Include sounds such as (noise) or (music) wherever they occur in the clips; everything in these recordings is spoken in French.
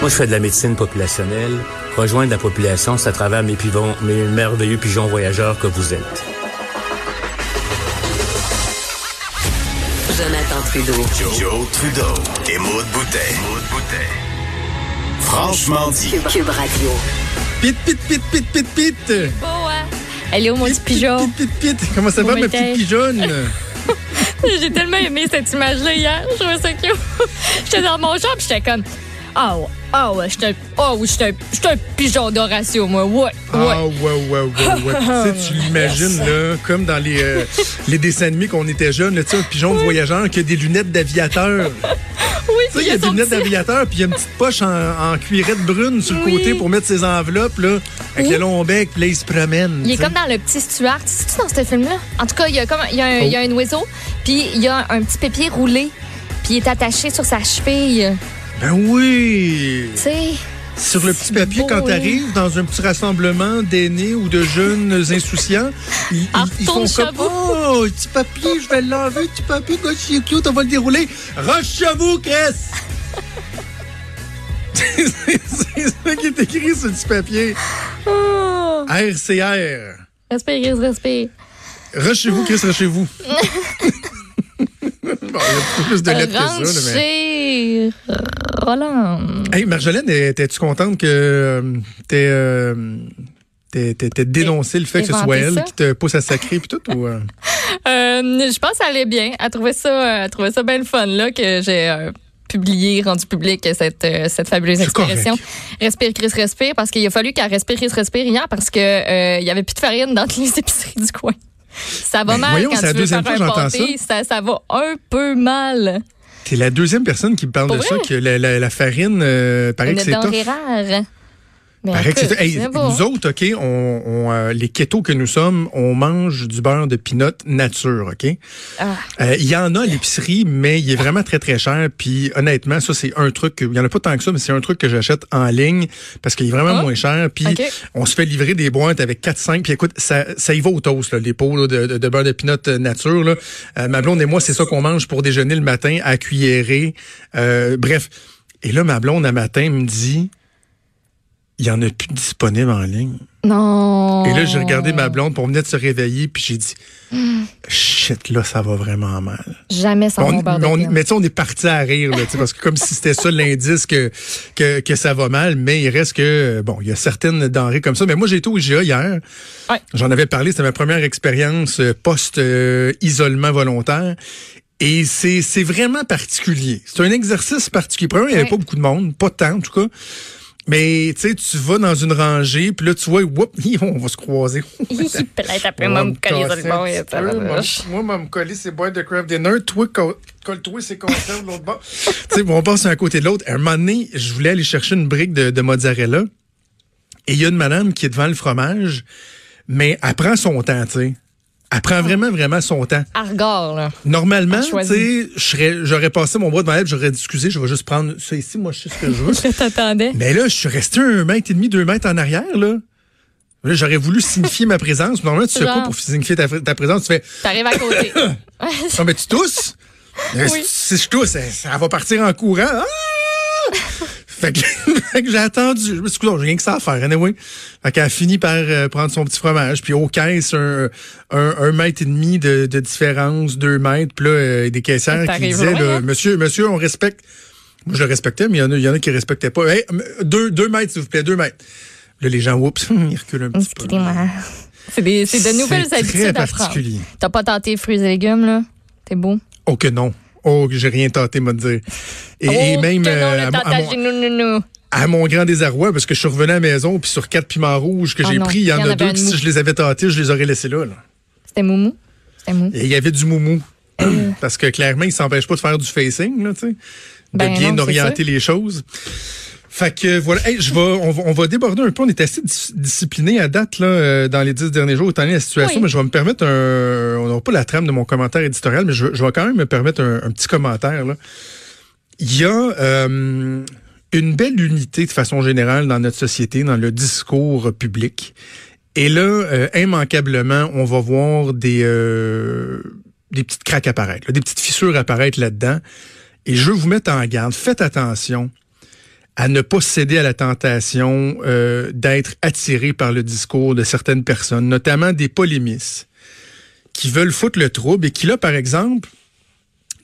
Moi, je fais de la médecine populationnelle. Rejoindre la population, c'est à travers mes, pivons, mes merveilleux pigeons voyageurs que vous êtes. Jonathan Trudeau. Joe, Trudeau et Maude Boutet. Franchement dit. Cube, Cube Radio. Pit, pit, pit, pit, pit, pit. Bon, ouais. Elle est où, mon petit pigeon? Pit, pit, pit, pit. Comment ça Bon va, ma petite pigeonne? (laughs) J'ai tellement aimé cette image-là hier. Je trouvais ça cute. J'étais dans mon champ, puis j'étais comme. Ah ouais, ah ouais, j'étais ah oui, j'étais un pigeon d'Horatio, moi. Ouais, ouais. Ah, ouais, ouais, ouais, ouais. (laughs) tu sais, tu l'imagines, là, comme dans les, euh, les dessins animés qu'on était jeunes, là, tu sais, un pigeon de voyageur qui a des lunettes d'aviateur. (laughs) Oui, Tu sais, il y a des lunettes d'aviateur, puis il y a une petite poche en, en cuirette brune sur le Oui. côté pour mettre ses enveloppes, là, avec Oui. le long bec, puis là, il se promène. Il est comme dans le petit Stuart. C'est-tu dans ce film-là? En tout cas, il y a comme il y a un, il y a un oiseau, puis il y a un petit pépier roulé, puis il est attaché sur sa cheville. Ben oui! Tu sais, Sur le petit papier, beau, quand hein? tu arrives dans un petit rassemblement d'aînés ou de jeunes insouciants, ils, font comme. Oh, petit papier, je vais l'enlever, petit papier, gars, c'est cute, on va le dérouler. Rush chez vous, Chris! (laughs) c'est ça qui est écrit sur le petit papier. oh, RCR. respire, Chris, respire. Rush chez vous, Chris, rush chez vous. bon, (laughs) il y a plus de lettres que ça. Là, mais... Roland. Hey, Marjolaine, étais-tu contente que euh, t'aies euh, dénoncé le fait que ce soit elle ça? qui te pousse à sacrer puis tout? Ou, euh? (laughs) Euh, je pense qu'elle allait bien. Elle trouvait ça, euh, elle trouvait ça bien le fun là que j'ai euh, publié, rendu public cette euh, cette fabuleuse expression. Respire, Chris, respire, parce qu'il a fallu qu'elle respire, Chris, respire hier parce que euh, il y avait plus de farine dans (laughs) les épiceries du coin. Ça va Ben, mal voyons, quand c'est la tu veux deuxième faire un pâté. Ça. ça va un peu mal. T'es la deuxième personne qui me parle Pour de ça, que la, la- la farine, euh, paraît Une que c'est rare. Mais que hey, nous autres, OK, on, on, euh, les kétos que nous sommes, on mange du beurre de pinot nature, OK? Ah. Euh, Il y en a à l'épicerie, mais il est vraiment très, très cher. Puis honnêtement, ça, c'est un truc, il y en a pas tant que ça, mais c'est un truc que j'achète en ligne parce qu'il est vraiment Ah. moins cher. Puis on se fait livrer des boîtes avec 4-5. Puis écoute, ça, ça y va au toast, là, les pots là, de, de, de beurre de pinot euh, nature. Là. Euh, ma blonde et moi, c'est ça qu'on mange pour déjeuner le matin à cuillerée. Euh, bref. Et là, ma blonde, un matin, me dit, il y en a plus disponible en ligne. Non. Et là, j'ai regardé ma blonde pour venir de se réveiller, puis j'ai dit, Hmm. shit, là, ça va vraiment mal. Jamais sans On- mais on- mais tu sais, on est parti à rire, là, parce que comme si c'était ça l'indice que, que, que ça va mal, mais il reste que, bon, il y a certaines denrées comme ça. Mais moi, j'ai été au IGA hier. Ouais. J'en avais parlé, c'était ma première expérience euh, post-isolement volontaire. Et c'est c'est vraiment particulier. C'est un exercice particulier. Premièrement, il n'y avait Ouais. pas beaucoup de monde, pas tant en tout cas. Mais tu sais, tu vas dans une rangée, puis là, tu vois, whoop, (laughs) on va se croiser. (laughs) Peut-être après, On moi, va me coller sur le. Moi. Moi, me coller ces boîtes de craft dinner. Toi, co- colle-toi ces conserves de l'autre bord. (laughs) tu sais, on passe un côté de l'autre. À un moment donné, je voulais aller chercher une brique de, de mozzarella. Et il y a une madame qui est devant le fromage, mais elle prend son temps, tu sais. Elle prend vraiment, vraiment son temps. Argor, là. Normalement, Elle tu sais, j'aurais passé mon bras devant elle, j'aurais dit, excusez, je vais juste prendre ça ici, moi, je sais ce que je veux. (laughs) Je t'attendais. Mais là, je suis resté un mètre et demi, deux mètres en arrière, là. Là, j'aurais voulu signifier ma présence. Normalement, tu Genre. pour signifier ta, ta présence? Tu fais, T'arrives à côté. (laughs) non, mais tu tousses? Oui. Si je tousse, ça va partir en courant. Ah! Fait que, (laughs) fait que j'ai attendu. Je me suis dit, j'ai rien que ça à faire, anyway. Fait qu'elle a fini par euh, prendre son petit fromage. Puis au caisse, un, un, un mètre et demi de, de différence, deux mètres. Puis là, euh, des caissières qui disaient, loin, là, hein? monsieur, monsieur, on respecte. Moi, je le respectais, mais il y en a, il y en a qui respectaient pas. Hey, deux, deux mètres, s'il vous plaît, deux mètres. Là, les gens, oups, (laughs) ils reculent un petit peu. C'est de nouvelles habitudes à prendre. particulier. T'as pas tenté fruits et légumes, là? T'es beau? Oh que non. Oh, que j'ai rien tenté, de dire. Et, et oh, même que non, euh, à, mon- à tentage, mon, nous, nous, nous. à mon grand désarroi, parce que je suis revenu à la maison, puis sur quatre piments rouges que Ah j'ai pris, il y en il y en a deux que si je les avais tentés, je les aurais laissés là. là. C'était moumou? C'était mou. Il y avait du moumou. Euh. parce que clairement, il s'empêche pas de faire du facing, là, tu sais. de Ben bien non, orienter les choses. Fait que voilà, Hey, je vais, on, va, on va déborder un peu. On est assez dis- discipliné à date là, euh, dans les dix derniers jours, étant donné la situation, Oui. mais je vais me permettre un. On n'aura pas la trame de mon commentaire éditorial, mais je, je vais quand même me permettre un, un petit commentaire. Là. Il y a euh, une belle unité de façon générale dans notre société, dans le discours public. Et là, euh, immanquablement, on va voir des, des petites craques apparaître, là, des petites fissures apparaître là-dedans. Et je veux vous mettre en garde. Faites attention à ne pas céder à la tentation euh, d'être attiré par le discours de certaines personnes, notamment des polémistes, qui veulent foutre le trouble et qui, là, par exemple,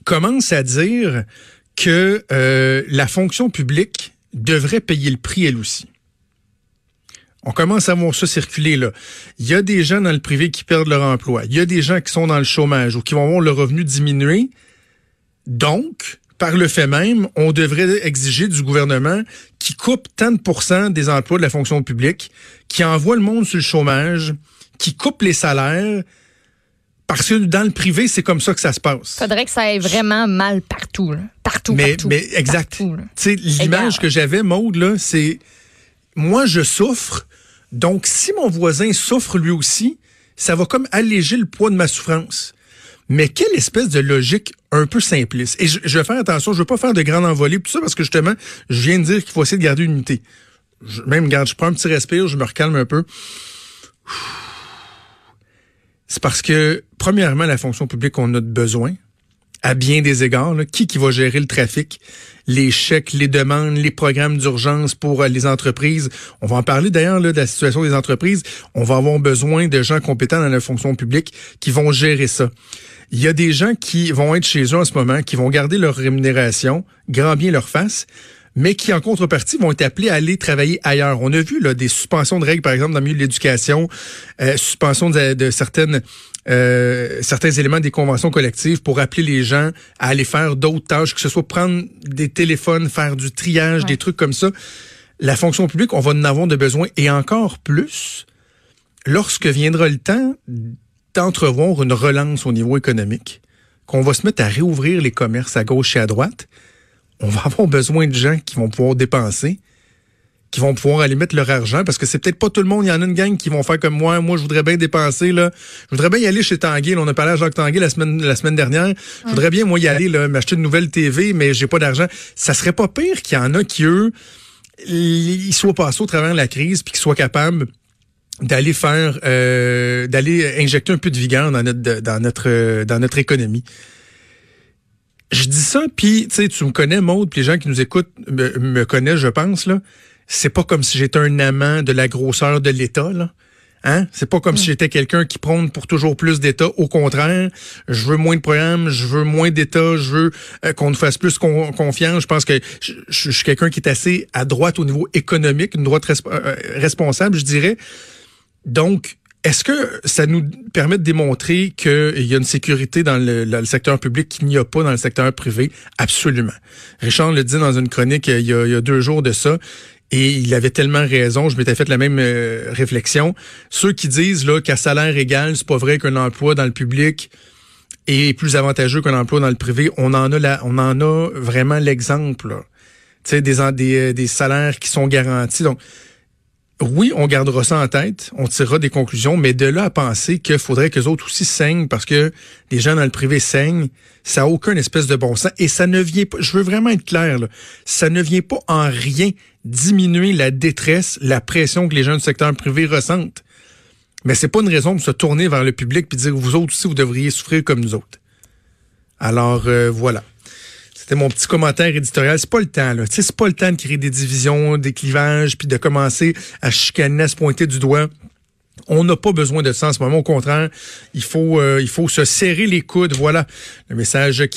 commencent à dire que euh, la fonction publique devrait payer le prix elle aussi. On commence à voir ça circuler là. Il y a des gens dans le privé qui perdent leur emploi. Il y a des gens qui sont dans le chômage ou qui vont voir le revenu diminuer. Donc, par le fait même, on devrait exiger du gouvernement qui coupe tant de pourcents des emplois de la fonction publique, qui envoie le monde sur le chômage, qui coupe les salaires, parce que dans le privé, c'est comme ça que ça se passe. Faudrait que ça aille vraiment mal partout, là. Partout, Mais, partout. mais exact. L'image que j'avais, Maude, là, c'est moi, je souffre. Donc, si mon voisin souffre lui aussi, ça va comme alléger le poids de ma souffrance. Mais quelle espèce de logique un peu simpliste. Et je, je vais faire attention, je veux pas faire de grandes envolées, tout ça parce que justement, je viens de dire qu'il faut essayer de garder une unité. Je, même, garde, je prends un petit respire, je me recalme un peu. C'est parce que, premièrement, la fonction publique, on a de besoin à bien des égards. là. Qui qui va gérer le trafic, les chèques, les demandes, les programmes d'urgence pour euh, les entreprises. On va en parler d'ailleurs de la situation des entreprises. On va avoir besoin de gens compétents dans la fonction publique qui vont gérer ça. Il y a des gens qui vont être chez eux en ce moment, qui vont garder leur rémunération, grand bien leur face, mais qui en contrepartie vont être appelés à aller travailler ailleurs. On a vu là, des suspensions de règles, par exemple, dans le milieu de l'éducation, euh, suspension de, de certaines euh, certains éléments des conventions collectives pour appeler les gens à aller faire d'autres tâches, que ce soit prendre des téléphones, faire du triage, des trucs comme ça. La fonction publique, on va en avoir de besoin et encore plus lorsque viendra le temps d'entrevoir une relance au niveau économique, qu'on va se mettre à réouvrir les commerces à gauche et à droite, on va avoir besoin de gens qui vont pouvoir dépenser, qui vont pouvoir aller mettre leur argent, parce que c'est peut-être pas tout le monde. Il y en a une gang qui vont faire comme moi. Moi, je voudrais bien dépenser, là. Je voudrais bien y aller chez Tanguay. on a parlé à Jacques Tanguay la semaine, la semaine dernière. Je voudrais bien, moi, y aller, là, m'acheter une nouvelle TV, mais j'ai pas d'argent. Ça serait pas pire qu'il y en a qui, eux, ils soient passés au travers de la crise, puis qu'ils soient capables d'aller faire euh, d'aller injecter un peu de vigueur dans notre dans notre euh, dans notre économie. Je dis ça, puis tu sais, tu me connais, Maude, puis les gens qui nous écoutent me, me connaissent, je pense là. C'est pas comme si j'étais un amant de la grosseur de l'État là. Hein? C'est pas comme si j'étais quelqu'un qui prône pour toujours plus d'État. Au contraire, je veux moins de programmes, je veux moins d'État, je veux euh, qu'on nous fasse plus con- confiance. Je pense que je, je- je suis quelqu'un qui est assez à droite au niveau économique, une droite resp- euh, responsable, je dirais. Donc, est-ce que ça nous permet de démontrer qu'il y a une sécurité dans le, secteur public qu'il n'y a pas dans le secteur privé? Absolument. Richard le dit dans une chronique euh, il y a, deux jours de ça. Et il avait tellement raison, je m'étais fait la même euh, réflexion. Ceux qui disent qu'à salaire égal, c'est pas vrai qu'un emploi dans le public est plus avantageux qu'un emploi dans le privé, on en a on en a vraiment l'exemple. Tu sais des euh, des salaires qui sont garantis. Donc oui, on gardera ça en tête, on tirera des conclusions, mais de là à penser qu'il faudrait que les autres aussi saignent parce que des gens dans le privé saignent, ça n'a aucun espèce de bon sens. Et ça ne vient pas, je veux vraiment être clair, ça ne vient pas en rien diminuer la détresse, la pression que les gens du secteur privé ressentent. Mais c'est pas une raison de se tourner vers le public et dire vous autres aussi, vous devriez souffrir comme nous autres. Alors euh, voilà. C'était mon petit commentaire éditorial. C'est pas le temps, là. C'est pas le temps de créer des divisions, des clivages, puis de commencer à chicaner, à se pointer du doigt. On n'a pas besoin de ça en ce moment. Au contraire, il faut, euh, il faut se serrer les coudes. Voilà le message qui